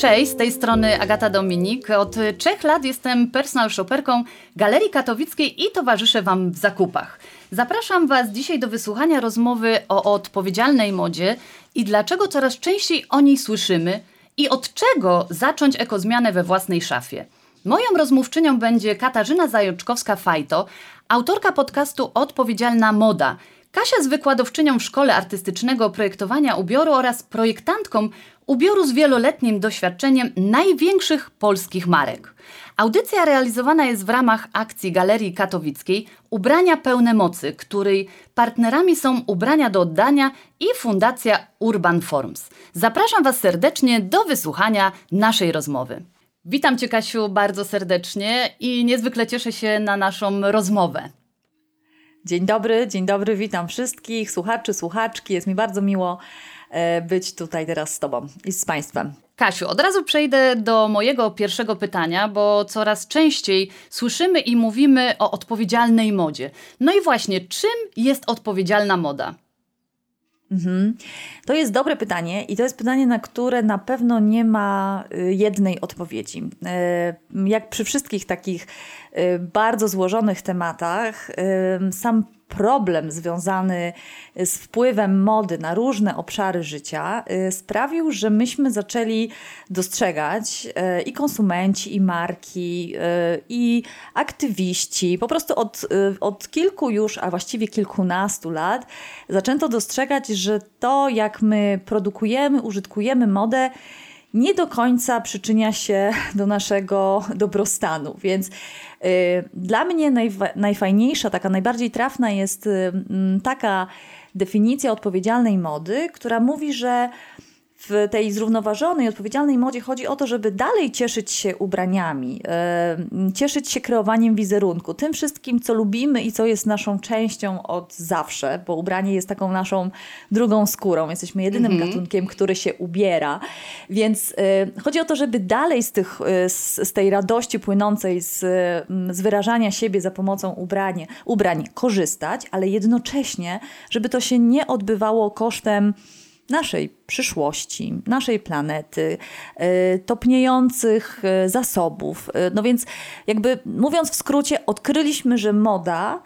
Cześć, z tej strony Agata Dominik. Od trzech lat jestem personal shopperką Galerii Katowickiej i towarzyszę Wam w zakupach. Zapraszam Was dzisiaj do wysłuchania rozmowy o odpowiedzialnej modzie i dlaczego coraz częściej o niej słyszymy i od czego zacząć ekozmianę we własnej szafie. Moją rozmówczynią będzie Katarzyna Zajączkowska-Fajto, autorka podcastu Odpowiedzialna Moda. Kasia z wykładowczynią w Szkole Artystycznego Projektowania Ubioru oraz projektantką ubioru z wieloletnim doświadczeniem największych polskich marek. Audycja realizowana jest w ramach akcji Galerii Katowickiej Ubrania Pełne Mocy, której partnerami są Ubrania do Oddania i Fundacja Urban Forms. Zapraszam Was serdecznie do wysłuchania naszej rozmowy. Witam Cię, Kasiu, bardzo serdecznie i niezwykle cieszę się na naszą rozmowę. Dzień dobry, dzień dobry, witam wszystkich słuchaczy, słuchaczki. Jest mi bardzo miło e, być tutaj teraz z Tobą i z Państwem. Kasiu, od razu przejdę do mojego pierwszego pytania, bo coraz częściej słyszymy i mówimy o odpowiedzialnej modzie. No i właśnie, czym jest odpowiedzialna moda? Mhm. To jest dobre pytanie i to jest pytanie, na które na pewno nie ma y, jednej odpowiedzi. Y, jak przy wszystkich takich y, bardzo złożonych tematach, sam problem związany z wpływem mody na różne obszary życia y, sprawił, że myśmy zaczęli dostrzegać y, i konsumenci, i marki, y, i aktywiści, po prostu od, od kilku już, a właściwie kilkunastu lat, zaczęto dostrzegać, że to, jak my produkujemy, użytkujemy modę, nie do końca przyczynia się do naszego dobrostanu. Więc y, dla mnie najfajniejsza, taka najbardziej trafna jest y, taka definicja odpowiedzialnej mody, która mówi, że w tej zrównoważonej, odpowiedzialnej modzie chodzi o to, żeby dalej cieszyć się ubraniami, cieszyć się kreowaniem wizerunku, tym wszystkim, co lubimy i co jest naszą częścią od zawsze, bo ubranie jest taką naszą drugą skórą. Jesteśmy jedynym mm -hmm. gatunkiem, który się ubiera. Więc yy, chodzi o to, żeby dalej z, tych, yy, z, z, tej radości płynącej z, z wyrażania siebie za pomocą ubranie, ubrań korzystać, ale jednocześnie, żeby to się nie odbywało kosztem naszej przyszłości, naszej planety, e, topniejących e, zasobów. E, no więc, jakby mówiąc w skrócie, odkryliśmy, że moda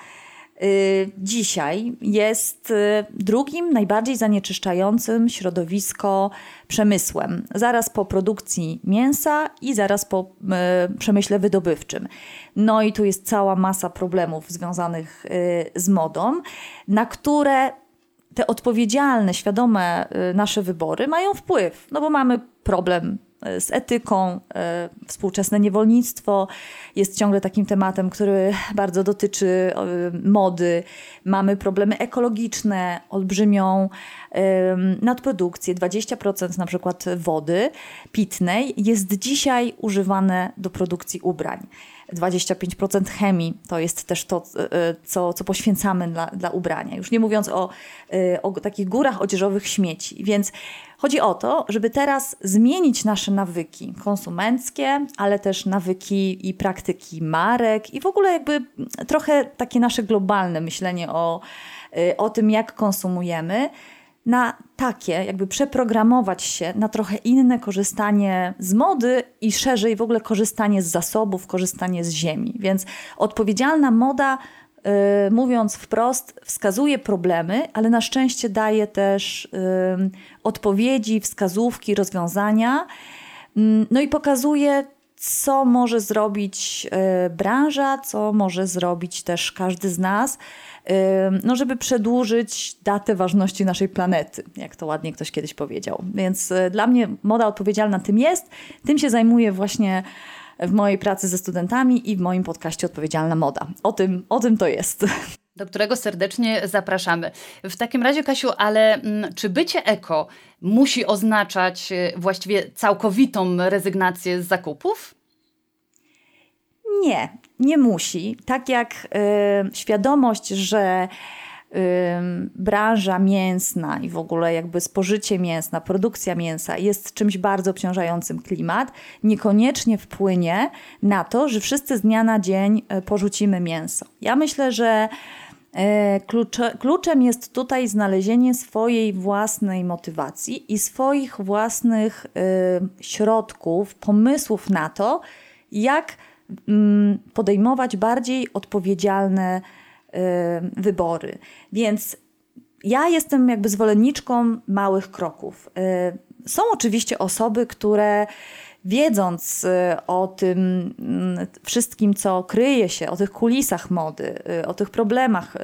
dzisiaj jest drugim najbardziej zanieczyszczającym środowisko przemysłem. Zaraz po produkcji mięsa i zaraz po przemyśle wydobywczym. No i tu jest cała masa problemów związanych z modą, na które te odpowiedzialne, świadome y, nasze wybory mają wpływ, no bo mamy problem y, z etyką, y, współczesne niewolnictwo jest ciągle takim tematem, który bardzo dotyczy mody. Mamy problemy ekologiczne, olbrzymią nadprodukcję. 20% na przykład wody pitnej jest dzisiaj używane do produkcji ubrań. 25% chemii to jest też to, e, co, co poświęcamy dla, dla ubrania. Już nie mówiąc o, e, o takich górach odzieżowych śmieci. Więc chodzi o to, żeby teraz zmienić nasze nawyki konsumenckie, ale też nawyki i praktyki marek i w ogóle jakby trochę takie nasze globalne myślenie o, e, o tym, jak konsumujemy na takie, jakby przeprogramować się na trochę inne korzystanie z mody i szerzej w ogóle korzystanie z zasobów, korzystanie z ziemi. Więc odpowiedzialna moda, yy, mówiąc wprost, wskazuje problemy, ale na szczęście daje też yy, odpowiedzi, wskazówki, rozwiązania. Yy, no i pokazuje, co może zrobić y, branża, co może zrobić też każdy z nas no żeby przedłużyć datę ważności naszej planety, jak to ładnie ktoś kiedyś powiedział. Więc e, dla mnie moda odpowiedzialna tym jest, tym się zajmuję właśnie w mojej pracy ze studentami i w moim podcaście Odpowiedzialna Moda. O tym, o tym to jest. Do którego serdecznie zapraszamy. W takim razie, Kasiu, ale mm, czy bycie eko musi oznaczać e, właściwie całkowitą rezygnację z zakupów? Nie, nie musi. Tak jak y, świadomość, że branża mięsna i w ogóle jakby spożycie mięsna, produkcja mięsa jest czymś bardzo obciążającym klimat, niekoniecznie wpłynie na to, że wszyscy z dnia na dzień y, porzucimy mięso. Ja myślę, że E, klucze, kluczem jest tutaj znalezienie swojej własnej motywacji i swoich własnych y, środków, pomysłów na to, jak y, podejmować bardziej odpowiedzialne wybory. Więc ja jestem jakby zwolenniczką małych kroków. Są oczywiście osoby, które wiedząc y, o tym mm, wszystkim, co kryje się, o tych kulisach mody, y, o tych problemach, y,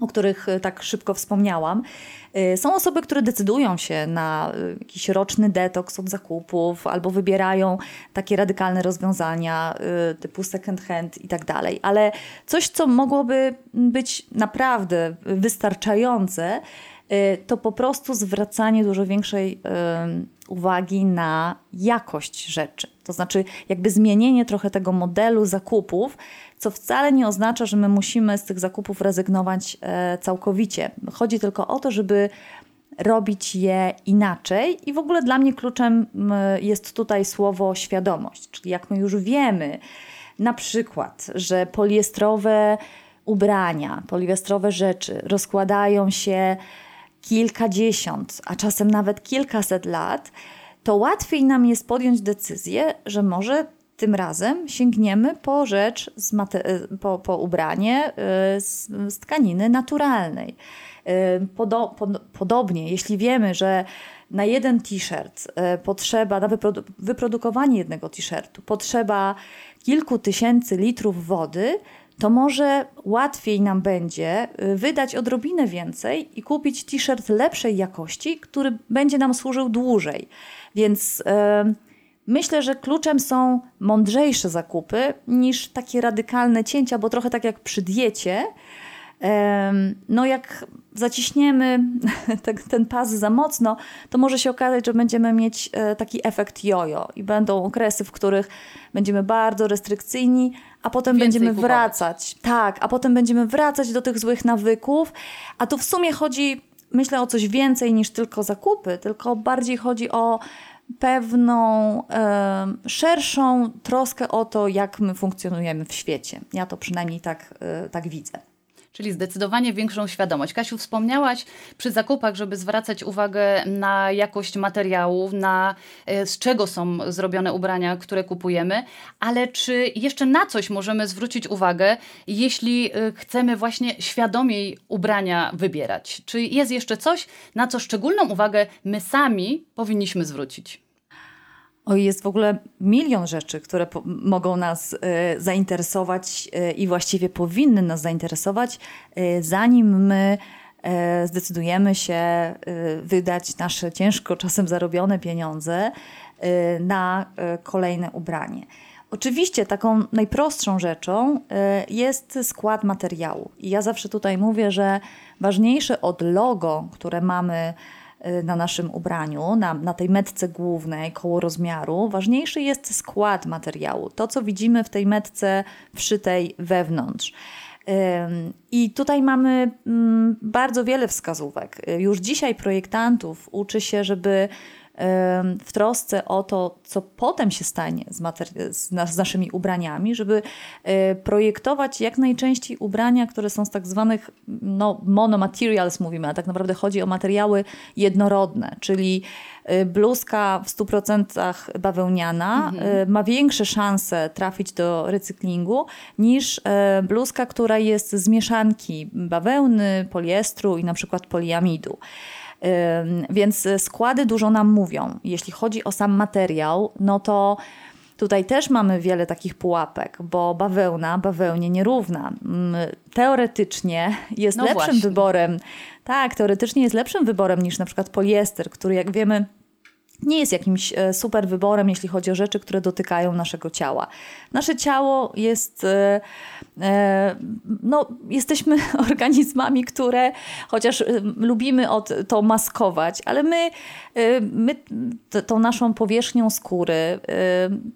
o których tak szybko wspomniałam, są osoby, które decydują się na jakiś roczny detoks od zakupów albo wybierają takie radykalne rozwiązania typu second hand i tak dalej. Ale coś, co mogłoby być naprawdę wystarczające, to po prostu zwracanie dużo większej uwagi na jakość rzeczy. To znaczy, jakby zmienienie trochę tego modelu zakupów, co wcale nie oznacza, że my musimy z tych zakupów rezygnować e, całkowicie. Chodzi tylko o to, żeby robić je inaczej, i w ogóle dla mnie kluczem jest tutaj słowo świadomość, czyli jak my już wiemy, na przykład, że poliestrowe ubrania, poliestrowe rzeczy rozkładają się kilkadziesiąt, a czasem nawet kilkaset lat, to łatwiej nam jest podjąć decyzję, że może tym razem sięgniemy po rzecz, z po, po ubranie y, z, z tkaniny naturalnej. Y, podo pod podobnie, jeśli wiemy, że na jeden t-shirt y, potrzeba, na wyprodu wyprodukowanie jednego t-shirtu potrzeba kilku tysięcy litrów wody, to może łatwiej nam będzie y, wydać odrobinę więcej i kupić t-shirt lepszej jakości, który będzie nam służył dłużej. Więc yy, myślę, że kluczem są mądrzejsze zakupy niż takie radykalne cięcia, bo trochę tak jak przy diecie. No, jak zaciśniemy ten pas za mocno, to może się okazać, że będziemy mieć e, taki efekt jojo i będą okresy, w których będziemy bardzo restrykcyjni, a potem będziemy kupować. wracać. Tak, a potem będziemy wracać do tych złych nawyków, a tu w sumie chodzi, myślę, o coś więcej niż tylko zakupy, tylko bardziej chodzi o pewną szerszą troskę o to, jak my funkcjonujemy w świecie. Ja to przynajmniej tak, e, tak widzę. Czyli zdecydowanie większą świadomość. Kasiu, wspomniałaś przy zakupach, żeby zwracać uwagę na jakość materiałów, na e, z czego są zrobione ubrania, które kupujemy, ale czy jeszcze na coś możemy zwrócić uwagę, jeśli e, chcemy właśnie świadomiej ubrania wybierać? Czy jest jeszcze coś, na co szczególną uwagę my sami powinniśmy zwrócić? Oj, jest w ogóle milion rzeczy, które mogą nas y, zainteresować y, i właściwie powinny nas zainteresować, y, zanim my zdecydujemy się wydać nasze ciężko czasem zarobione pieniądze na kolejne ubranie. Oczywiście taką najprostszą rzeczą jest skład materiału. I ja zawsze tutaj mówię, że ważniejsze od logo, które mamy na naszym ubraniu, na, na tej metce głównej, koło rozmiaru, ważniejszy jest skład materiału, to co widzimy w tej metce wszytej wewnątrz. I tutaj mamy mm, bardzo wiele wskazówek. Już dzisiaj projektantów uczy się, żeby w trosce o to, co potem się stanie z, z, z naszymi ubraniami, żeby e, projektować jak najczęściej ubrania, które są z tak zwanych no, monomaterials mówimy, a tak naprawdę chodzi o materiały jednorodne, czyli e, bluzka w 100% bawełniana mhm. E, ma większe szanse trafić do recyklingu niż bluzka, która jest z mieszanki bawełny, poliestru i na przykład poliamidu. Więc składy dużo nam mówią. Jeśli chodzi o sam materiał, no to Tutaj też mamy wiele takich pułapek, bo bawełna bawełnie nierówna. Mm, teoretycznie jest no lepszym właśnie. wyborem. Tak, teoretycznie jest lepszym wyborem niż na przykład poliester, który jak wiemy nie jest jakimś e, super wyborem, jeśli chodzi o rzeczy, które dotykają naszego ciała. Nasze ciało jest, e, e, no, jesteśmy organizmami, które chociaż lubimy to maskować, ale my, my tą naszą powierzchnią skóry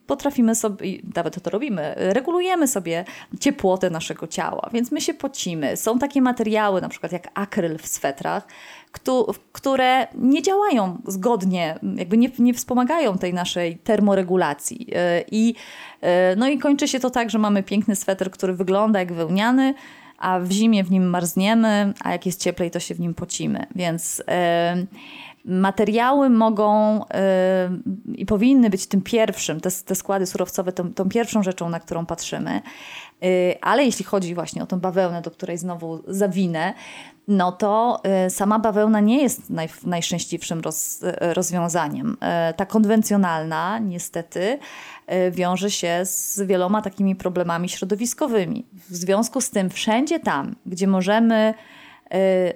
potrafimy sobie, nawet to robimy, regulujemy sobie ciepłotę naszego ciała, więc my się pocimy. Są takie materiały, na przykład jak akryl w swetrach, które nie działają zgodnie, jakby nie, nie wspomagają tej naszej termoregulacji. E, I, e, no i kończy się to tak, że mamy piękny sweter, który wygląda jak wełniany, a w zimie w nim marzniemy, a jak jest cieplej, to się w nim pocimy. Więc materiały mogą i powinny być tym pierwszym, te, te składy surowcowe, tą, tą, pierwszą rzeczą, na którą patrzymy. Ale jeśli chodzi właśnie o tą bawełnę, do której znowu zawinę, no to y, sama bawełna nie jest naj, najszczęśliwszym roz, y, rozwiązaniem. Y, ta konwencjonalna niestety wiąże się z wieloma takimi problemami środowiskowymi. W związku z tym wszędzie tam, gdzie możemy Y,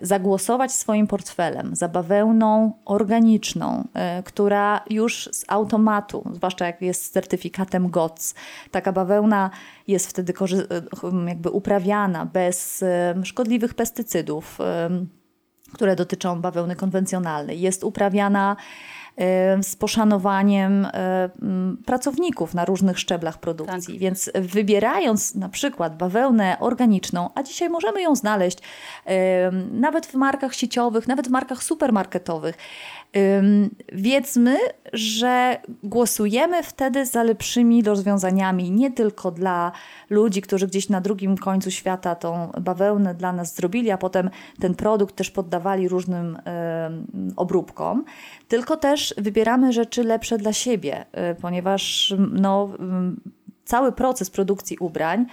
zagłosować swoim portfelem za bawełną organiczną, y, która już z automatu, zwłaszcza jak jest z certyfikatem GOTS, taka bawełna jest wtedy y, jakby uprawiana bez szkodliwych pestycydów, które dotyczą bawełny konwencjonalnej. Jest uprawiana z poszanowaniem pracowników na różnych szczeblach produkcji. Tak. Więc wybierając na przykład bawełnę organiczną, a dzisiaj możemy ją znaleźć nawet w markach sieciowych, nawet w markach supermarketowych, Wiedzmy, że głosujemy wtedy za lepszymi rozwiązaniami, nie tylko dla ludzi, którzy gdzieś na drugim końcu świata tą bawełnę dla nas zrobili, a potem ten produkt też poddawali różnym obróbkom, tylko też wybieramy rzeczy lepsze dla siebie, y, ponieważ no, cały proces produkcji ubrań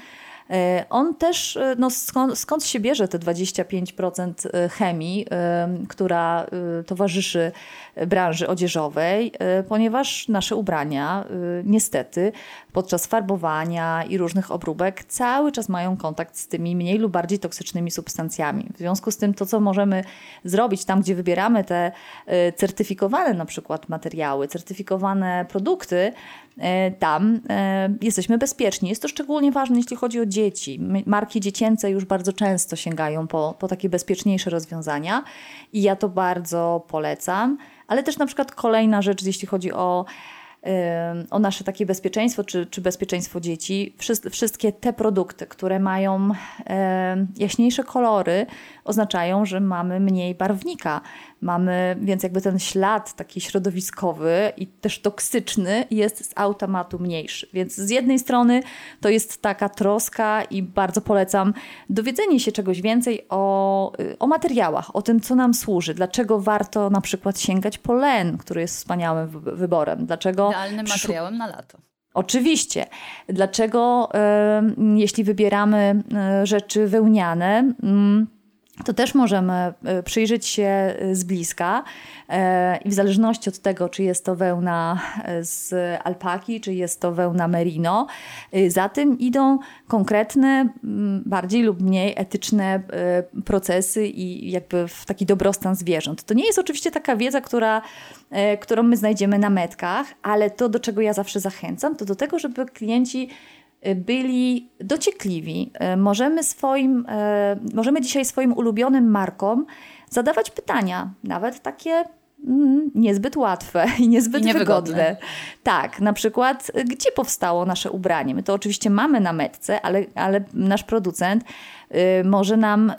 on też, e, no skąd, skąd się bierze te 25% e, chemii, która towarzyszy branży odzieżowej, ponieważ nasze ubrania niestety podczas farbowania i różnych obróbek cały czas mają kontakt z tymi mniej lub bardziej toksycznymi substancjami. W związku z tym to, co możemy zrobić tam, gdzie wybieramy te certyfikowane na przykład materiały, certyfikowane produkty, tam jesteśmy bezpieczni. Jest to szczególnie ważne, jeśli chodzi o dzieci. Marki dziecięce już bardzo często sięgają po, po takie bezpieczniejsze rozwiązania i ja to bardzo polecam. Ale też na przykład kolejna rzecz, jeśli chodzi o o nasze takie bezpieczeństwo, czy, czy bezpieczeństwo dzieci, wszystkie te produkty, które mają jaśniejsze kolory, oznaczają, że mamy mniej barwnika. Mamy, więc jakby ten ślad taki środowiskowy i też toksyczny jest z automatu mniejszy. Więc z jednej strony to jest taka troska i bardzo polecam dowiedzenie się czegoś więcej o, o materiałach, o tym, co nam służy, dlaczego warto na przykład sięgać po len, który jest wspaniałym wyborem, dlaczego... Idealnym materiałem na lato. Oczywiście. Dlaczego, jeśli wybieramy e, rzeczy wełniane, mm, to też możemy e, przyjrzeć się e, z bliska e, i w zależności od tego, czy jest to wełna z alpaki, czy jest to wełna merino, za tym idą konkretne, bardziej lub mniej etyczne procesy i jakby w taki dobrostan zwierząt. To nie jest oczywiście taka wiedza, która, którą my znajdziemy na metkach, ale to, do czego ja zawsze zachęcam, to do tego, żeby klienci byli dociekliwi. E, możemy, swoim, e, możemy dzisiaj swoim ulubionym markom zadawać pytania, nawet takie mm, niezbyt łatwe i niezbyt I wygodne. Tak, na przykład, gdzie powstało nasze ubranie? My to oczywiście mamy na metce, ale, ale nasz producent y, może nam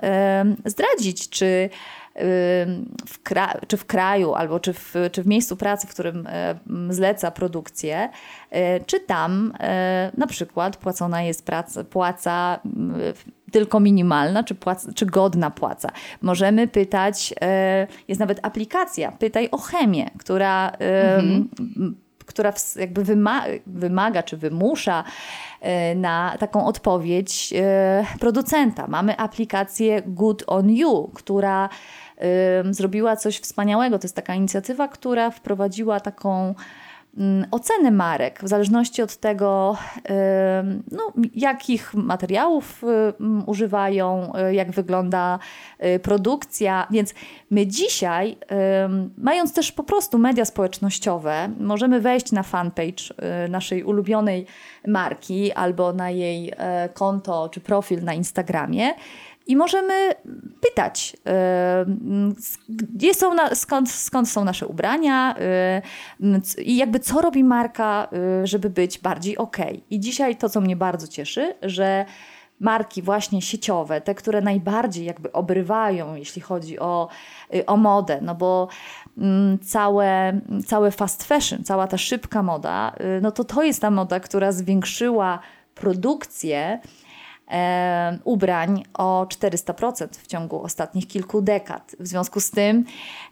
zdradzić, czy w czy w kraju, albo czy w, czy w miejscu pracy, w którym e, zleca produkcję, e, czy tam e, na przykład płacona jest praca, płaca tylko minimalna, czy, płaca, czy godna płaca. Możemy pytać, jest nawet aplikacja, pytaj o chemię, która mhm która jakby wymaga czy wymusza na taką odpowiedź producenta. Mamy aplikację Good on You, która zrobiła coś wspaniałego. To jest taka inicjatywa, która wprowadziła taką mm, ocenę marek w zależności od tego, no, jakich materiałów używają, y, jak wygląda y, produkcja. Więc my dzisiaj, mając też po prostu media społecznościowe, możemy wejść na fanpage y, naszej ulubionej marki albo na jej e, konto czy profil na Instagramie i możemy pytać, gdzie są skąd, skąd są nasze ubrania i jakby co robi marka, y, żeby być bardziej ok. I dzisiaj to, co mnie bardzo cieszy, że marki właśnie sieciowe, te, które najbardziej jakby obrywają, jeśli chodzi o, y, o modę, no bo całe, całe fast fashion, cała ta szybka moda, y, no to to jest ta moda, która zwiększyła produkcję e, ubrań o 400% w ciągu ostatnich kilku dekad. W związku z tym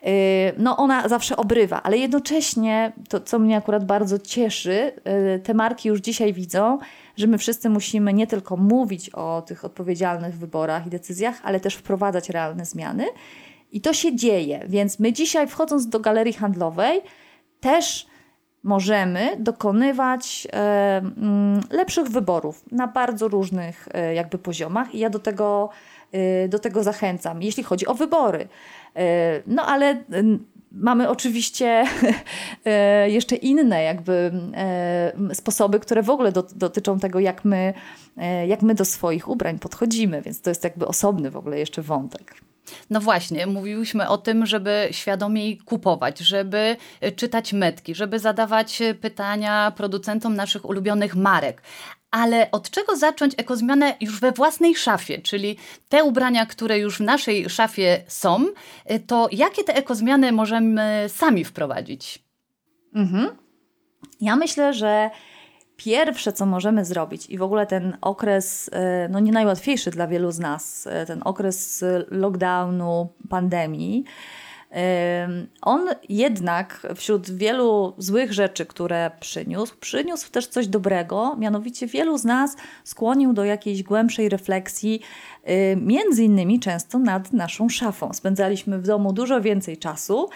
e, no ona zawsze obrywa, ale jednocześnie to, co mnie akurat bardzo cieszy, e, te marki już dzisiaj widzą, że my wszyscy musimy nie tylko mówić o tych odpowiedzialnych wyborach i decyzjach, ale też wprowadzać realne zmiany. I to się dzieje, więc my dzisiaj wchodząc do galerii handlowej też możemy dokonywać e, mm, lepszych wyborów na bardzo różnych e, jakby poziomach i ja do tego, e, do tego zachęcam, jeśli chodzi o wybory. No ale mamy oczywiście jeszcze inne jakby sposoby, które w ogóle dotyczą tego, jak my, jak my do swoich ubrań podchodzimy, więc to jest jakby osobny w ogóle jeszcze wątek. No właśnie, mówiłyśmy o tym, żeby świadomiej kupować, żeby e, czytać metki, żeby zadawać e, pytania producentom naszych ulubionych marek. Ale od czego zacząć ekozmianę już we własnej szafie, czyli te ubrania, które już w naszej szafie są, e, to jakie te ekozmiany możemy sami wprowadzić? Mhm. Ja myślę, że pierwsze, co możemy zrobić, i w ogóle ten okres, e, no nie najłatwiejszy dla wielu z nas, e, ten okres lockdownu, pandemii, on jednak wśród wielu złych rzeczy, które przyniósł, przyniósł też coś dobrego, mianowicie wielu z nas skłonił do jakiejś głębszej refleksji, między innymi często nad naszą szafą. Spędzaliśmy w domu dużo więcej czasu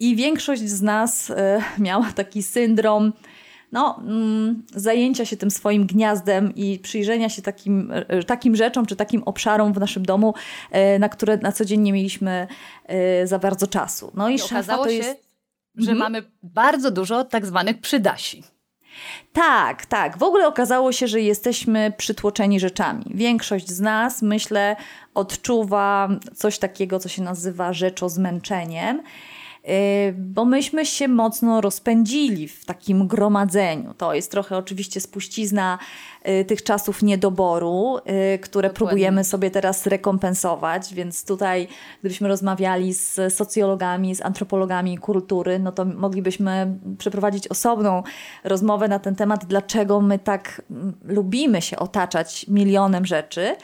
i większość z nas miała taki syndrom no, mm, zajęcia się tym swoim gniazdem i przyjrzenia się takim, e, takim rzeczom czy takim obszarom w naszym domu, e, na które na co dzień nie mieliśmy e, za bardzo czasu. No i, I okazało to jest... się, że mhm. mamy bardzo dużo tak zwanych przydasi. Tak, tak. W ogóle okazało się, że jesteśmy przytłoczeni rzeczami. Większość z nas, myślę, odczuwa coś takiego, co się nazywa rzeczozmęczeniem. Y, bo myśmy się mocno rozpędzili w takim gromadzeniu. To jest trochę oczywiście spuścizna y, tych czasów niedoboru, y, które Dokładnie. próbujemy sobie teraz rekompensować, więc tutaj gdybyśmy rozmawiali z socjologami, z antropologami kultury, no to moglibyśmy przeprowadzić osobną rozmowę na ten temat, dlaczego my tak mm, lubimy się otaczać milionem rzeczy.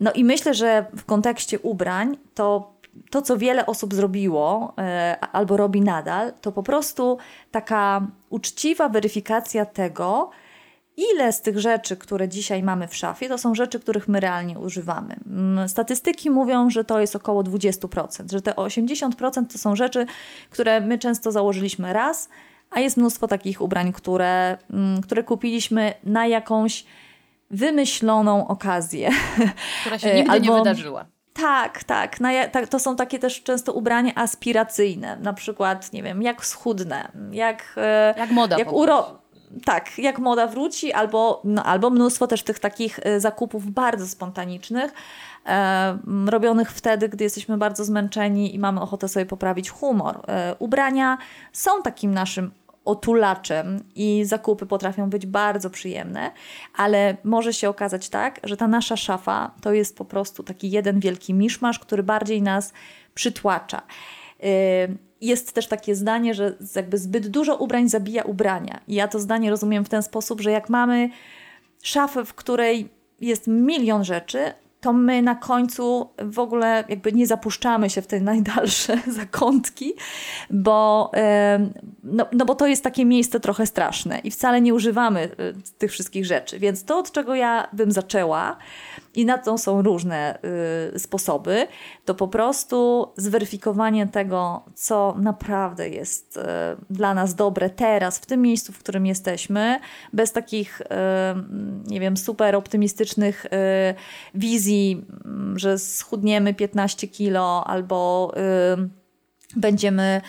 No i myślę, że w kontekście ubrań to to, co wiele osób zrobiło e, albo robi nadal, to po prostu taka uczciwa weryfikacja tego, ile z tych rzeczy, które dzisiaj mamy w szafie, to są rzeczy, których my realnie używamy. Mm, statystyki mówią, że to jest około 20%, że te 80% to są rzeczy, które my często założyliśmy raz, a jest mnóstwo takich ubrań, które, mm, które kupiliśmy na jakąś wymyśloną okazję. Która się nigdy Albo, nie wydarzyła. Tak, tak. No, tak. To są takie też często ubrania aspiracyjne. Na przykład, nie wiem, jak schudnę, jak... E, jak moda jak uro tak, jak moda wróci, albo, no, albo mnóstwo też tych takich e, zakupów bardzo spontanicznych, e, robionych wtedy, gdy jesteśmy bardzo zmęczeni i mamy ochotę sobie poprawić humor. E, ubrania są takim naszym otulaczem i zakupy potrafią być bardzo przyjemne, ale może się okazać tak, że ta nasza szafa to jest po prostu taki jeden wielki miszmasz, który bardziej nas przytłacza. Y, jest też takie zdanie, że jakby zbyt dużo ubrań zabija ubrania. Ja to zdanie rozumiem w ten sposób, że jak mamy szafę, w której jest milion rzeczy, to my na końcu w ogóle jakby nie zapuszczamy się w te najdalsze zakątki, bo, no, no bo to jest takie miejsce trochę straszne i wcale nie używamy e, tych wszystkich rzeczy. Więc to, od czego ja bym zaczęła, i na to są różne y, sposoby, to po prostu zweryfikowanie tego, co naprawdę jest y, dla nas dobre teraz, w tym miejscu, w którym jesteśmy, bez takich, y, nie wiem, super optymistycznych y, wizji, mm, że schudniemy 15 kilo albo y, będziemy,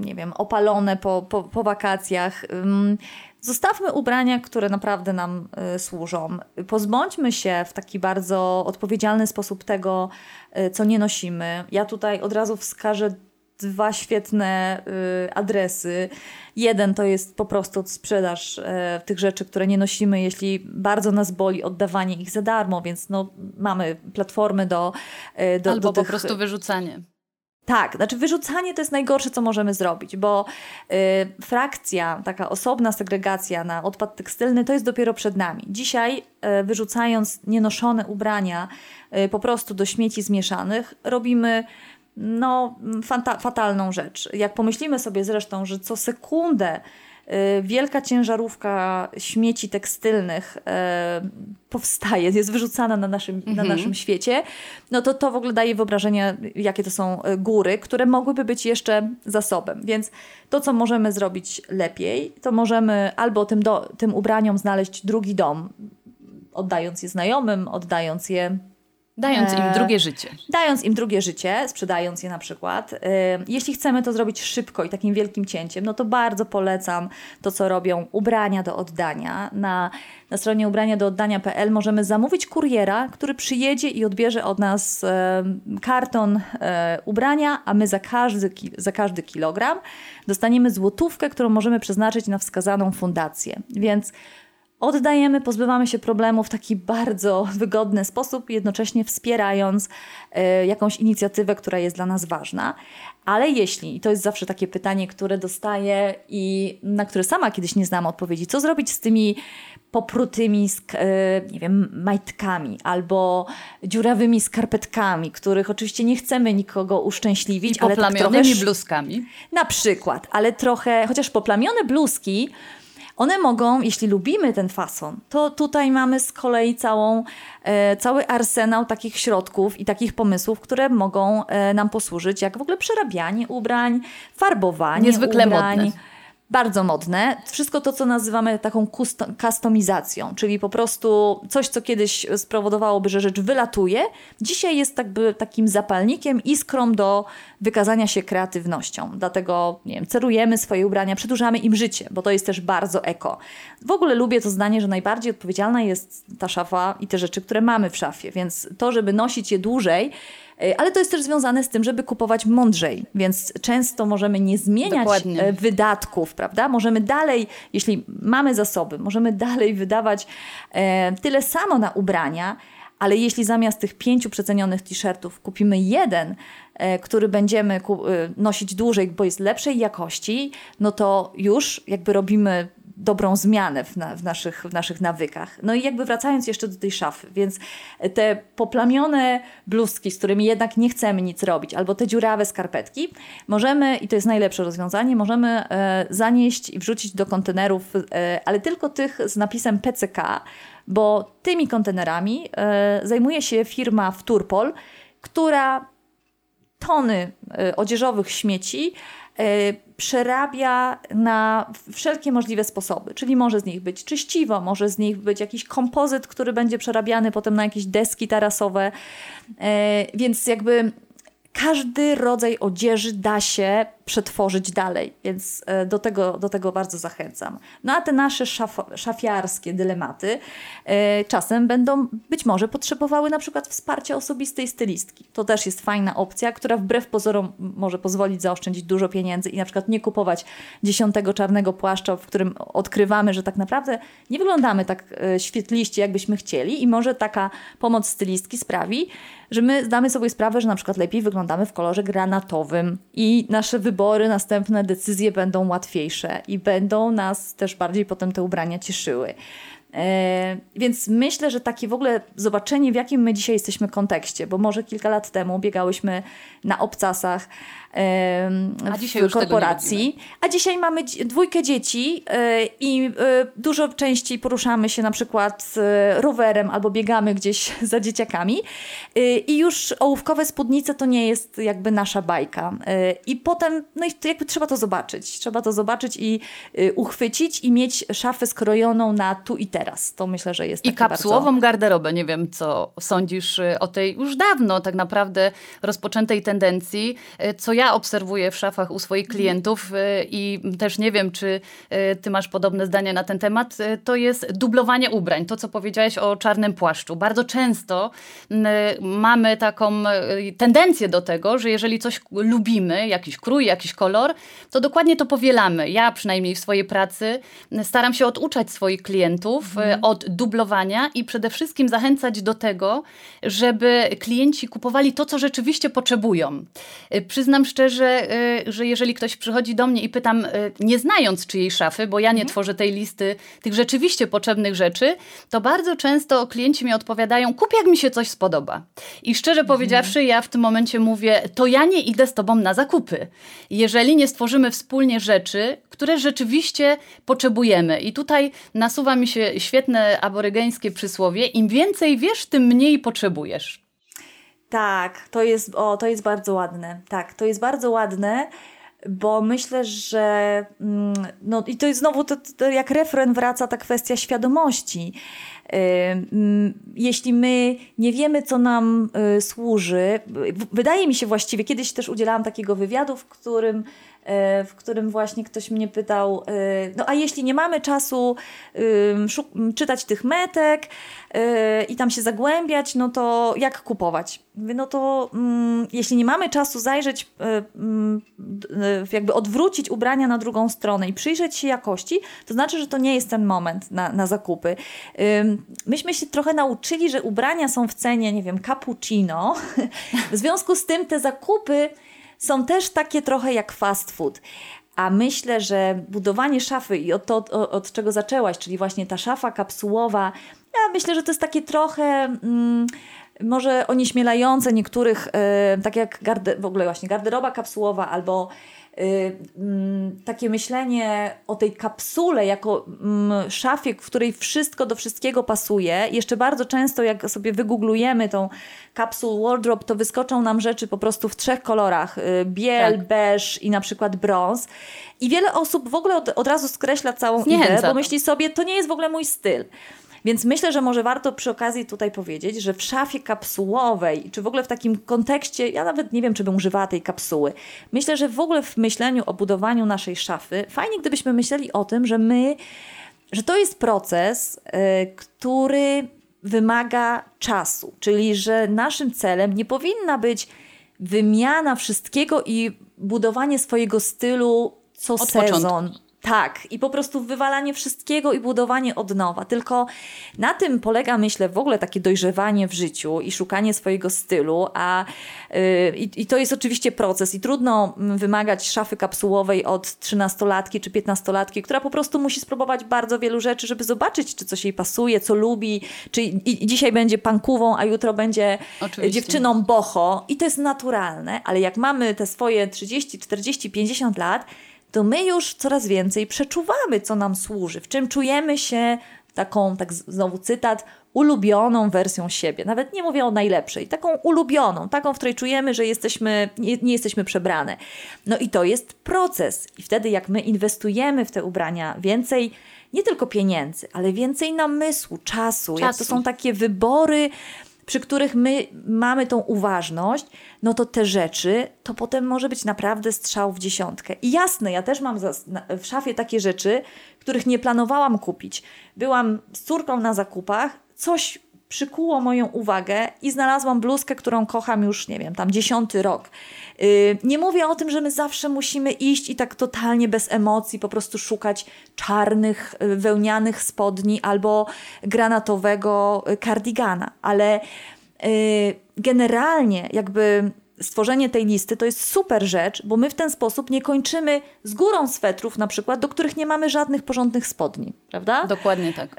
nie wiem, opalone po, po, po wakacjach. Zostawmy ubrania, które naprawdę nam y, służą. Pozbądźmy się w taki bardzo odpowiedzialny sposób tego, y, co nie nosimy. Ja tutaj od razu wskażę dwa świetne y, adresy. Jeden to jest po prostu sprzedaż tych rzeczy, które nie nosimy, jeśli bardzo nas boli oddawanie ich za darmo, więc no, mamy platformy do, do Albo do po prostu wyrzucanie. Tak, znaczy wyrzucanie to jest najgorsze, co możemy zrobić, bo y, frakcja, taka osobna segregacja na odpad tekstylny to jest dopiero przed nami. Dzisiaj y, wyrzucając nienoszone ubrania y, po prostu do śmieci zmieszanych, robimy no, fatalną rzecz. Jak pomyślimy sobie zresztą, że co sekundę wielka ciężarówka śmieci tekstylnych y, powstaje, jest wyrzucana na naszym, mhm. na naszym świecie, no to to w ogóle daje wyobrażenie, jakie to są y, góry, które mogłyby być jeszcze zasobem. Więc to, co możemy zrobić lepiej, to możemy albo tym, do, tym ubraniom znaleźć drugi dom, oddając je znajomym, oddając je Dając im e, drugie życie. Dając im drugie życie, sprzedając je na przykład. E, jeśli chcemy to zrobić szybko i takim wielkim cięciem, no to bardzo polecam to, co robią ubrania do oddania. Na, na stronie ubrania do oddania.pl możemy zamówić kuriera, który przyjedzie i odbierze od nas e, karton ubrania, a my za każdy, za każdy kilogram dostaniemy złotówkę, którą możemy przeznaczyć na wskazaną fundację. Więc oddajemy, pozbywamy się problemu w taki bardzo wygodny sposób, jednocześnie wspierając y, jakąś inicjatywę, która jest dla nas ważna. Ale jeśli, i to jest zawsze takie pytanie, które dostaję i na które sama kiedyś nie znam odpowiedzi, co zrobić z tymi poprutymi, y, nie wiem, majtkami albo dziurawymi skarpetkami, których oczywiście nie chcemy nikogo uszczęśliwić. I poplamionymi ale tak trochę, bluzkami. Na przykład, ale trochę, chociaż poplamione bluzki one mogą, jeśli lubimy ten fason, to tutaj mamy z kolei całą, e, cały arsenał takich środków i takich pomysłów, które mogą e, nam posłużyć, jak w ogóle przerabianie ubrań, farbowanie Niezwykle ubrań. Modne bardzo modne. Wszystko to, co nazywamy taką kustomizacją, czyli po prostu coś, co kiedyś spowodowałoby, że rzecz wylatuje, dzisiaj jest jakby takim zapalnikiem, iskrą do wykazania się kreatywnością. Dlatego, nie wiem, cerujemy swoje ubrania, przedłużamy im życie, bo to jest też bardzo eko. W ogóle lubię to zdanie, że najbardziej odpowiedzialna jest ta szafa i te rzeczy, które mamy w szafie, więc to, żeby nosić je dłużej, ale to jest też związane z tym, żeby kupować mądrzej, więc często możemy nie zmieniać Dokładnie. E, wydatków, prawda? Możemy dalej, jeśli mamy zasoby, możemy dalej wydawać e, tyle samo na ubrania, ale jeśli zamiast tych pięciu przecenionych t-shirtów kupimy jeden, który będziemy nosić dłużej, bo jest lepszej jakości, no to już jakby robimy dobrą zmianę w, na, w, naszych, w naszych nawykach. No i jakby wracając jeszcze do tej szafy, więc te poplamione bluzki, z którymi jednak nie chcemy nic robić, albo te dziurawe skarpetki, możemy, i to jest najlepsze rozwiązanie, możemy e, zanieść i wrzucić do kontenerów, e, ale tylko tych z napisem PCK, bo tymi kontenerami e, zajmuje się firma Wturpol, która tony e, odzieżowych śmieci E, przerabia na wszelkie możliwe sposoby. Czyli może z nich być czyściwo, może z nich być jakiś kompozyt, który będzie przerabiany potem na jakieś deski tarasowe. E, więc jakby każdy rodzaj odzieży da się przetworzyć dalej, więc e, do tego, do tego bardzo zachęcam. No a te nasze szaf, szafiarskie dylematy e, czasem będą być może potrzebowały na przykład wsparcia osobistej stylistki. To też jest fajna opcja, która wbrew pozorom może pozwolić zaoszczędzić dużo pieniędzy i na przykład nie kupować dziesiątego czarnego płaszcza, w którym odkrywamy, że tak naprawdę nie wyglądamy tak e, świetliście, jakbyśmy chcieli i może taka pomoc stylistki sprawi, że my zdamy sobie sprawę, że na przykład lepiej wyglądamy w kolorze granatowym i nasze wybory, następne decyzje będą łatwiejsze i będą nas też bardziej potem te ubrania cieszyły. E, więc myślę, że takie w ogóle zobaczenie, w jakim my dzisiaj jesteśmy kontekście, bo może kilka lat temu biegałyśmy na obcasach, w korporacji. A dzisiaj mamy dwójkę dzieci e, i e, dużo częściej poruszamy się na przykład e, rowerem albo biegamy gdzieś za dzieciakami i już ołówkowe spódnice to nie jest jakby nasza bajka. I potem, no i jakby trzeba to zobaczyć. Trzeba to zobaczyć i uchwycić i mieć szafę skrojoną na tu i teraz. To myślę, że jest I kapsułową bardzo... garderobę. Nie wiem, co sądzisz o tej już dawno tak naprawdę rozpoczętej tendencji, co ja obserwuję w szafach u swoich klientów y, i też nie wiem, czy y, ty masz podobne zdanie na ten temat, y, to jest dublowanie ubrań. To, co powiedziałeś o czarnym płaszczu. Bardzo często mamy taką tendencję do tego, że jeżeli coś lubimy, jakiś krój, jakiś kolor, to dokładnie to powielamy. Ja przynajmniej w swojej pracy staram się oduczać swoich klientów mhm. od dublowania i przede wszystkim zachęcać do tego, żeby klienci kupowali to, co rzeczywiście potrzebują. Przyznam szczerze, że jeżeli ktoś przychodzi do mnie i pytam, nie znając czyjej szafy, bo ja nie mhm. tworzę tej listy tych rzeczywiście potrzebnych rzeczy, to bardzo często klienci mi odpowiadają, kup jak mi się coś spodoba. I szczerze mhm. powiedziawszy, ja w tym momencie mówię, to ja nie idę z tobą na zakupy. Jeżeli nie stworzymy wspólnie rzeczy, które rzeczywiście potrzebujemy. I tutaj nasuwa mi się świetne aborygeńskie przysłowie, im więcej wiesz, tym mniej potrzebujesz. Tak, to jest, o, to jest bardzo ładne. Tak, to jest bardzo ładne bo myślę, że mm, no i to jest znowu to, to jak refren wraca ta kwestia świadomości. Jeśli my nie wiemy, co nam y, służy, wydaje mi się właściwie, kiedyś też udzielałam takiego wywiadu, w którym w którym właśnie ktoś mnie pytał, e, no a jeśli nie mamy czasu czytać tych metek e, i tam się zagłębiać, no to jak kupować? No to mm, jeśli nie mamy czasu zajrzeć, mm, jakby odwrócić ubrania na drugą stronę i przyjrzeć się jakości, to znaczy, że to nie jest ten moment na, na zakupy. Myśmy się trochę nauczyli, że ubrania są w cenie, nie wiem, cappuccino. W związku z tym te zakupy są też takie trochę jak fast food. A myślę, że budowanie szafy i od, to, od, czego zaczęłaś, czyli właśnie ta szafa kapsułowa, ja myślę, że to jest takie trochę. Mm, może onieśmielające niektórych, yy, tak jak garde, w ogóle właśnie garderoba kapsułowa albo takie myślenie o tej kapsule jako mm, szafie, w której wszystko do wszystkiego pasuje. Jeszcze bardzo często, jak sobie wygooglujemy tą kapsul wardrobe, to wyskoczą nam rzeczy po prostu w trzech kolorach: y, biel, tak. beż i na przykład brąz. I wiele osób w ogóle od, od razu skreśla całą Zniechęca ideę, bo myśli sobie, to nie jest w ogóle mój styl. Więc myślę, że może warto przy okazji tutaj powiedzieć, że w szafie kapsułowej, czy w ogóle w takim kontekście, ja nawet nie wiem, czy bym używała tej kapsuły. Myślę, że w ogóle w myśleniu o budowaniu naszej szafy, fajnie gdybyśmy myśleli o tym, że my, że to jest proces, yy, który wymaga czasu, czyli że naszym celem nie powinna być wymiana wszystkiego i budowanie swojego stylu co Od sezon. Początku. Tak, i po prostu wywalanie wszystkiego i budowanie od nowa. Tylko na tym polega, myślę, w ogóle takie dojrzewanie w życiu i szukanie swojego stylu, a yy, i to jest oczywiście proces i trudno mm, wymagać szafy kapsułowej od trzynastolatki czy piętnastolatki, która po prostu musi spróbować bardzo wielu rzeczy, żeby zobaczyć, czy coś jej pasuje, co lubi, czy i, i dzisiaj będzie pankową, a jutro będzie oczywiście. dziewczyną boho i to jest naturalne, ale jak mamy te swoje 30, 40, 50 lat, to my już coraz więcej przeczuwamy, co nam służy, w czym czujemy się taką, tak znowu cytat, ulubioną wersją siebie. Nawet nie mówię o najlepszej, taką ulubioną, taką, w której czujemy, że jesteśmy, nie, nie, jesteśmy przebrane. No i to jest proces. I wtedy, jak my inwestujemy w te ubrania więcej, nie tylko pieniędzy, ale więcej namysłu, czasu, czasu. jak to są takie wybory, przy których my mamy tą uważność, no to te rzeczy, to potem może być naprawdę strzał w dziesiątkę. I jasne, ja też mam w szafie takie rzeczy, których nie planowałam kupić. Byłam z córką na zakupach, coś przykuło moją uwagę i znalazłam bluzkę, którą kocham już, nie wiem, tam dziesiąty rok. Yy, nie mówię o tym, że my zawsze musimy iść i tak totalnie bez emocji po prostu szukać czarnych, yy, wełnianych spodni albo granatowego kardigana, ale yy, generalnie jakby stworzenie tej listy to jest super rzecz, bo my w ten sposób nie kończymy z górą swetrów na przykład, do których nie mamy żadnych porządnych spodni, prawda? Dokładnie tak.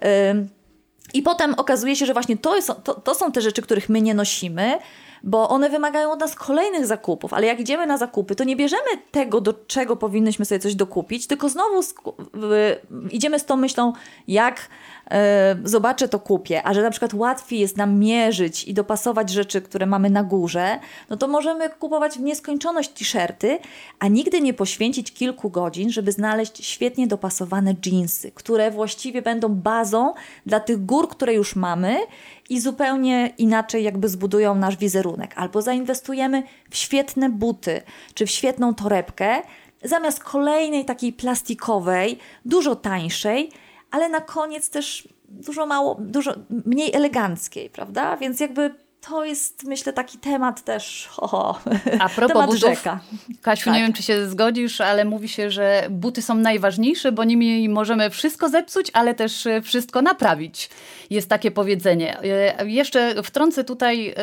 I potem okazuje się, że właśnie to, jest, to, to są te rzeczy, których my nie nosimy, bo one wymagają od nas kolejnych zakupów, ale jak idziemy na zakupy, to nie bierzemy tego, do czego powinnyśmy sobie coś dokupić, tylko znowu idziemy z tą myślą, jak e, zobaczę, to kupię. A że na przykład łatwiej jest nam mierzyć i dopasować rzeczy, które mamy na górze, no to możemy kupować w nieskończoność t-shirty, a nigdy nie poświęcić kilku godzin, żeby znaleźć świetnie dopasowane jeansy, które właściwie będą bazą dla tych gór, które już mamy i zupełnie inaczej jakby zbudują nasz wizerunek. Albo zainwestujemy w świetne buty, czy w świetną torebkę, zamiast kolejnej takiej plastikowej, dużo tańszej, ale na koniec też dużo mało, dużo mniej eleganckiej, prawda? Więc jakby to jest, myślę, taki temat też. Oho, A propos temat butów, rzeka. Kasiu, Tak. nie wiem, czy się zgodzisz, ale mówi się, że buty są najważniejsze, bo nimi możemy wszystko zepsuć, ale też e, wszystko naprawić. Jest takie powiedzenie. E, Jeszcze wtrącę tutaj e,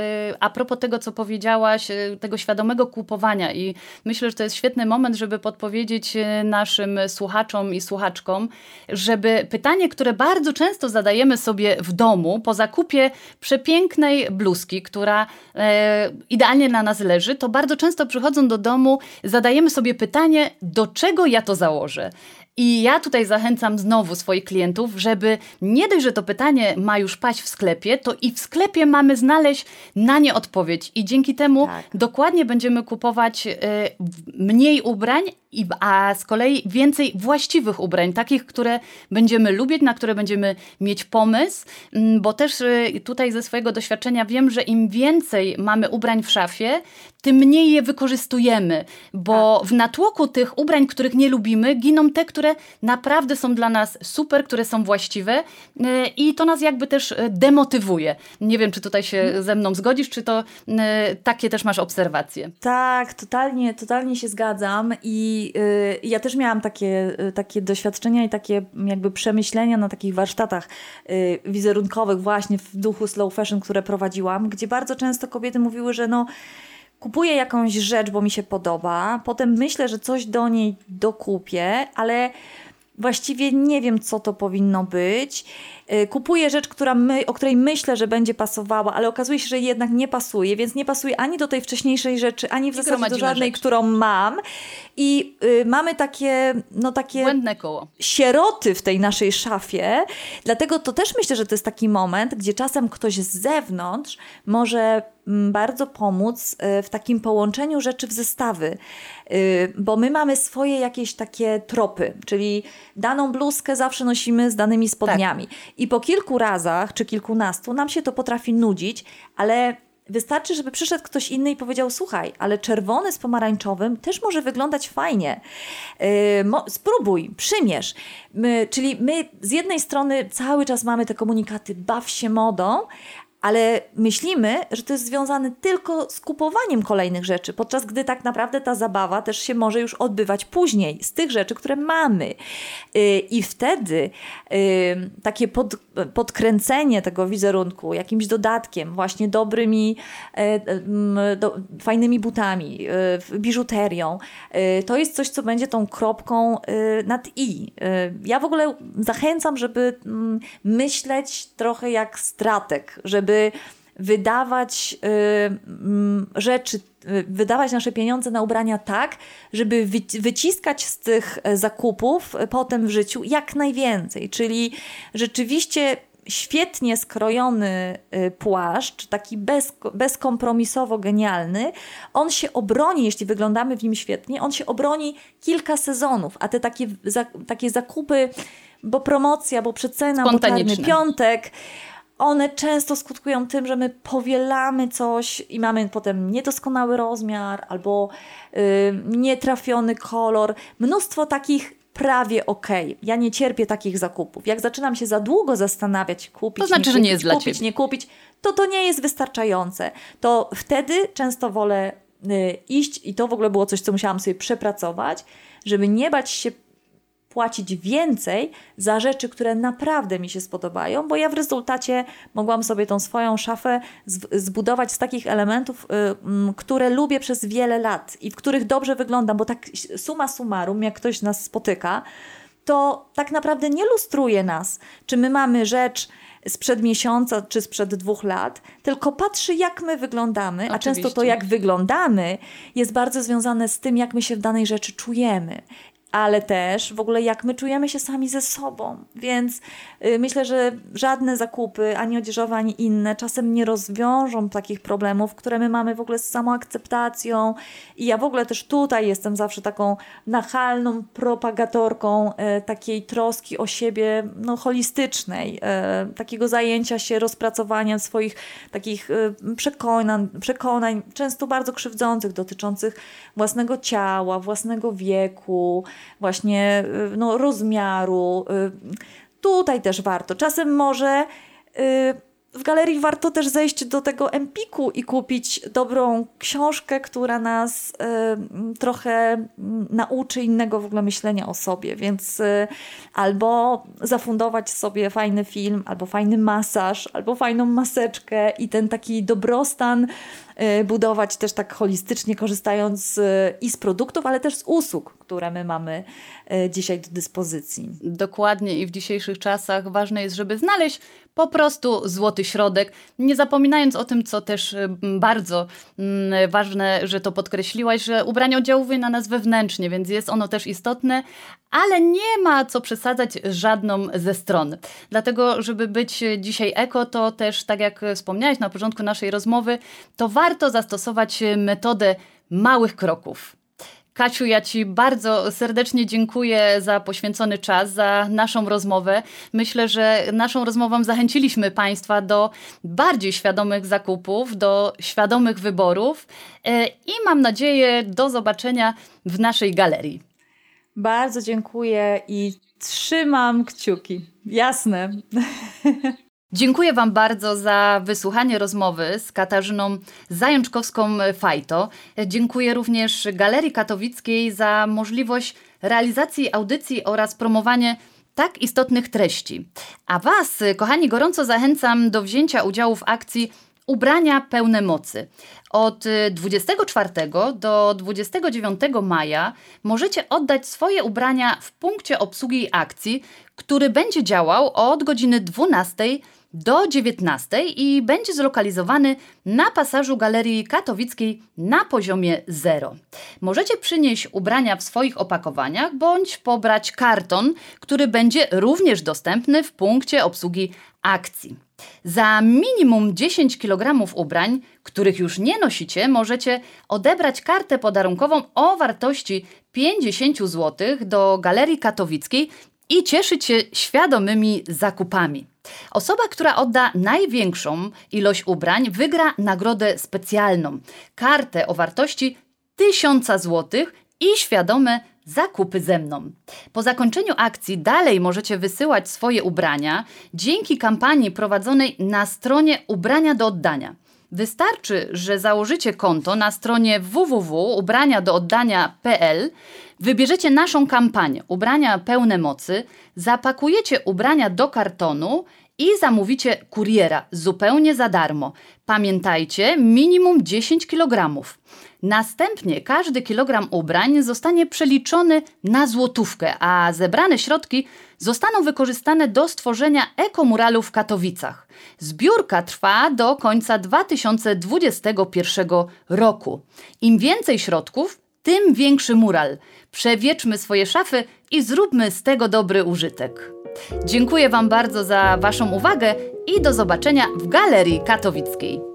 a propos tego, co powiedziałaś, tego świadomego kupowania i myślę, że to jest świetny moment, żeby podpowiedzieć naszym słuchaczom i słuchaczkom, żeby pytanie, które bardzo często zadajemy sobie w domu po zakupie przepięknej bluzki, która e, idealnie na nas leży, to bardzo często przychodząc do domu zadajemy sobie pytanie, do czego ja to założę? I ja tutaj zachęcam znowu swoich klientów, żeby nie dość, że to pytanie ma już paść w sklepie, to i w sklepie mamy znaleźć na nie odpowiedź. I dzięki temu Tak. dokładnie będziemy kupować e, mniej ubrań, i- a z kolei więcej właściwych ubrań, takich, które będziemy lubić, na które będziemy mieć pomysł, mm, bo też e, tutaj ze swojego doświadczenia wiem, że im więcej mamy ubrań w szafie, tym mniej je wykorzystujemy, bo w natłoku tych ubrań, których nie lubimy, giną te, które naprawdę są dla nas super, które są właściwe e, i to nas jakby też e, demotywuje. Nie wiem, czy tutaj się ze mną zgodzisz, czy to takie też masz obserwacje. Tak, totalnie, totalnie się zgadzam i y, ja też miałam takie, y, takie doświadczenia i takie jakby przemyślenia na takich warsztatach y, wizerunkowych właśnie w duchu slow fashion, które prowadziłam, gdzie bardzo często kobiety mówiły, że no kupuję jakąś rzecz, bo mi się podoba, potem myślę, że coś do niej dokupię, ale właściwie nie wiem, co to powinno być. Y, Kupuję rzecz, która my, o której myślę, że będzie pasowała, ale okazuje się, że jednak nie pasuje, więc nie pasuje ani do tej wcześniejszej rzeczy, ani w I zasadzie do żadnej, rzeczy. którą mam. I y, mamy takie, no takie Błędne koło. sieroty w tej naszej szafie. Dlatego to też myślę, że to jest taki moment, gdzie czasem ktoś z zewnątrz może mm, bardzo pomóc y, w takim połączeniu rzeczy w zestawy. Y, Bo my mamy swoje jakieś takie tropy, czyli daną bluzkę zawsze nosimy z danymi spodniami. I po kilku razach, czy kilkunastu, nam się to potrafi nudzić, ale Wystarczy, żeby przyszedł ktoś inny i powiedział: Słuchaj, ale czerwony z pomarańczowym też może wyglądać fajnie. Yy, spróbuj, przymierz. My, czyli my z jednej strony cały czas mamy te komunikaty: baw się modą, ale myślimy, że to jest związane tylko z kupowaniem kolejnych rzeczy, podczas gdy tak naprawdę ta zabawa też się może już odbywać później z tych rzeczy, które mamy. Yy, I wtedy yy, takie pod, podkręcenie tego wizerunku jakimś dodatkiem, właśnie dobrymi, e, m, do, fajnymi butami, biżuterią, to jest coś, co będzie tą kropką nad i. Ja w ogóle zachęcam, żeby mm, myśleć trochę jak strateg, żeby wydawać y, rzeczy, y, wydawać nasze pieniądze na ubrania tak, żeby wy- wyciskać z tych e, zakupów e, potem w życiu jak najwięcej. Czyli rzeczywiście świetnie skrojony y, płaszcz, taki bez, bezkompromisowo genialny, on się obroni, jeśli wyglądamy w nim świetnie, on się obroni kilka sezonów, a te takie, za, takie zakupy, bo promocja, bo przecena, bo czarny piątek, one często skutkują tym, że my powielamy coś i mamy potem niedoskonały rozmiar albo y, nietrafiony kolor. Mnóstwo takich prawie okej. Ja nie cierpię takich zakupów. Jak zaczynam się za długo zastanawiać, kupić, To znaczy, nie że kupić, nie jest dla kupić, ciebie. nie kupić, to to nie jest wystarczające. To wtedy często wolę y, iść i to w ogóle było coś, co musiałam sobie przepracować, żeby nie bać się płacić więcej za rzeczy, które naprawdę mi się spodobają, bo ja w rezultacie mogłam sobie tą swoją szafę zbudować z takich elementów, y, mm, które lubię przez wiele lat i w których dobrze wyglądam, bo tak suma summarum, jak ktoś nas spotyka, to tak naprawdę nie lustruje nas, czy my mamy rzecz sprzed miesiąca, czy sprzed dwóch lat, tylko patrzy, jak my wyglądamy, a często to, Oczywiście. jak wyglądamy, jest bardzo związane z tym, jak my się w danej rzeczy czujemy. Ale też w ogóle jak my czujemy się sami ze sobą. Więc y, myślę, że żadne zakupy, ani odzieżowe, ani inne, czasem nie rozwiążą takich problemów, które my mamy w ogóle z samoakceptacją. I ja w ogóle też tutaj jestem zawsze taką nachalną propagatorką e, takiej troski o siebie no, holistycznej, e, takiego zajęcia się rozpracowaniem swoich takich e, przekonań, przekonań, często bardzo krzywdzących, dotyczących własnego ciała, własnego wieku, właśnie e, no, rozmiaru. E, Tutaj też warto. Czasem może y, w galerii warto też zejść do tego Empiku i kupić dobrą książkę, która nas y, trochę nauczy innego w ogóle myślenia o sobie, więc y, albo zafundować sobie fajny film, albo fajny masaż, albo fajną maseczkę i ten taki dobrostan y, budować też tak holistycznie, korzystając i z produktów, ale też z usług, które my mamy dzisiaj do dyspozycji. Dokładnie i w dzisiejszych czasach ważne jest, żeby znaleźć po prostu złoty środek, nie zapominając o tym, co też bardzo ważne, że to podkreśliłaś, że ubranie oddziałuje na nas wewnętrznie, więc jest ono też istotne, ale nie ma co przesadzać żadną ze stron. Dlatego, żeby być dzisiaj eko, to też, tak jak wspomniałeś na początku naszej rozmowy, to warto zastosować metodę małych kroków. Kasiu, ja Ci bardzo serdecznie dziękuję za poświęcony czas, za naszą rozmowę. Myślę, że naszą rozmową zachęciliśmy Państwa do bardziej świadomych zakupów, do świadomych wyborów e, i mam nadzieję do zobaczenia w naszej galerii. Bardzo dziękuję i trzymam kciuki. Jasne. Dziękuję Wam bardzo za wysłuchanie rozmowy z Katarzyną Zajączkowską-Fajto. Dziękuję również Galerii Katowickiej za możliwość realizacji audycji oraz promowanie tak istotnych treści. A Was, kochani, gorąco zachęcam do wzięcia udziału w akcji Ubrania pełne mocy. Od 24 do 29 maja możecie oddać swoje ubrania w punkcie obsługi akcji, który będzie działał od godziny 12 do 19 i będzie zlokalizowany na pasażu Galerii Katowickiej na poziomie 0. Możecie przynieść ubrania w swoich opakowaniach bądź pobrać karton, który będzie również dostępny w punkcie obsługi akcji. Za minimum 10 kg ubrań, których już nie nosicie, możecie odebrać kartę podarunkową o wartości 50 zł do Galerii Katowickiej i cieszyć się świadomymi zakupami. Osoba, która odda największą ilość ubrań, wygra nagrodę specjalną kartę o wartości 1000 zł i świadome zakupy ze mną. Po zakończeniu akcji dalej możecie wysyłać swoje ubrania dzięki kampanii prowadzonej na stronie Ubrania do oddania. Wystarczy, że założycie konto na stronie www.ubraniadooddania.pl, wybierzecie naszą kampanię Ubrania pełne mocy, zapakujecie ubrania do kartonu i zamówicie kuriera zupełnie za darmo. Pamiętajcie, minimum 10 kg. Następnie każdy kilogram ubrań zostanie przeliczony na złotówkę, a zebrane środki zostaną wykorzystane do stworzenia ekomuralu w Katowicach. Zbiórka trwa do końca 2021 roku. Im więcej środków, tym większy mural. Przewieczmy swoje szafy i zróbmy z tego dobry użytek. Dziękuję Wam bardzo za Waszą uwagę i do zobaczenia w Galerii Katowickiej.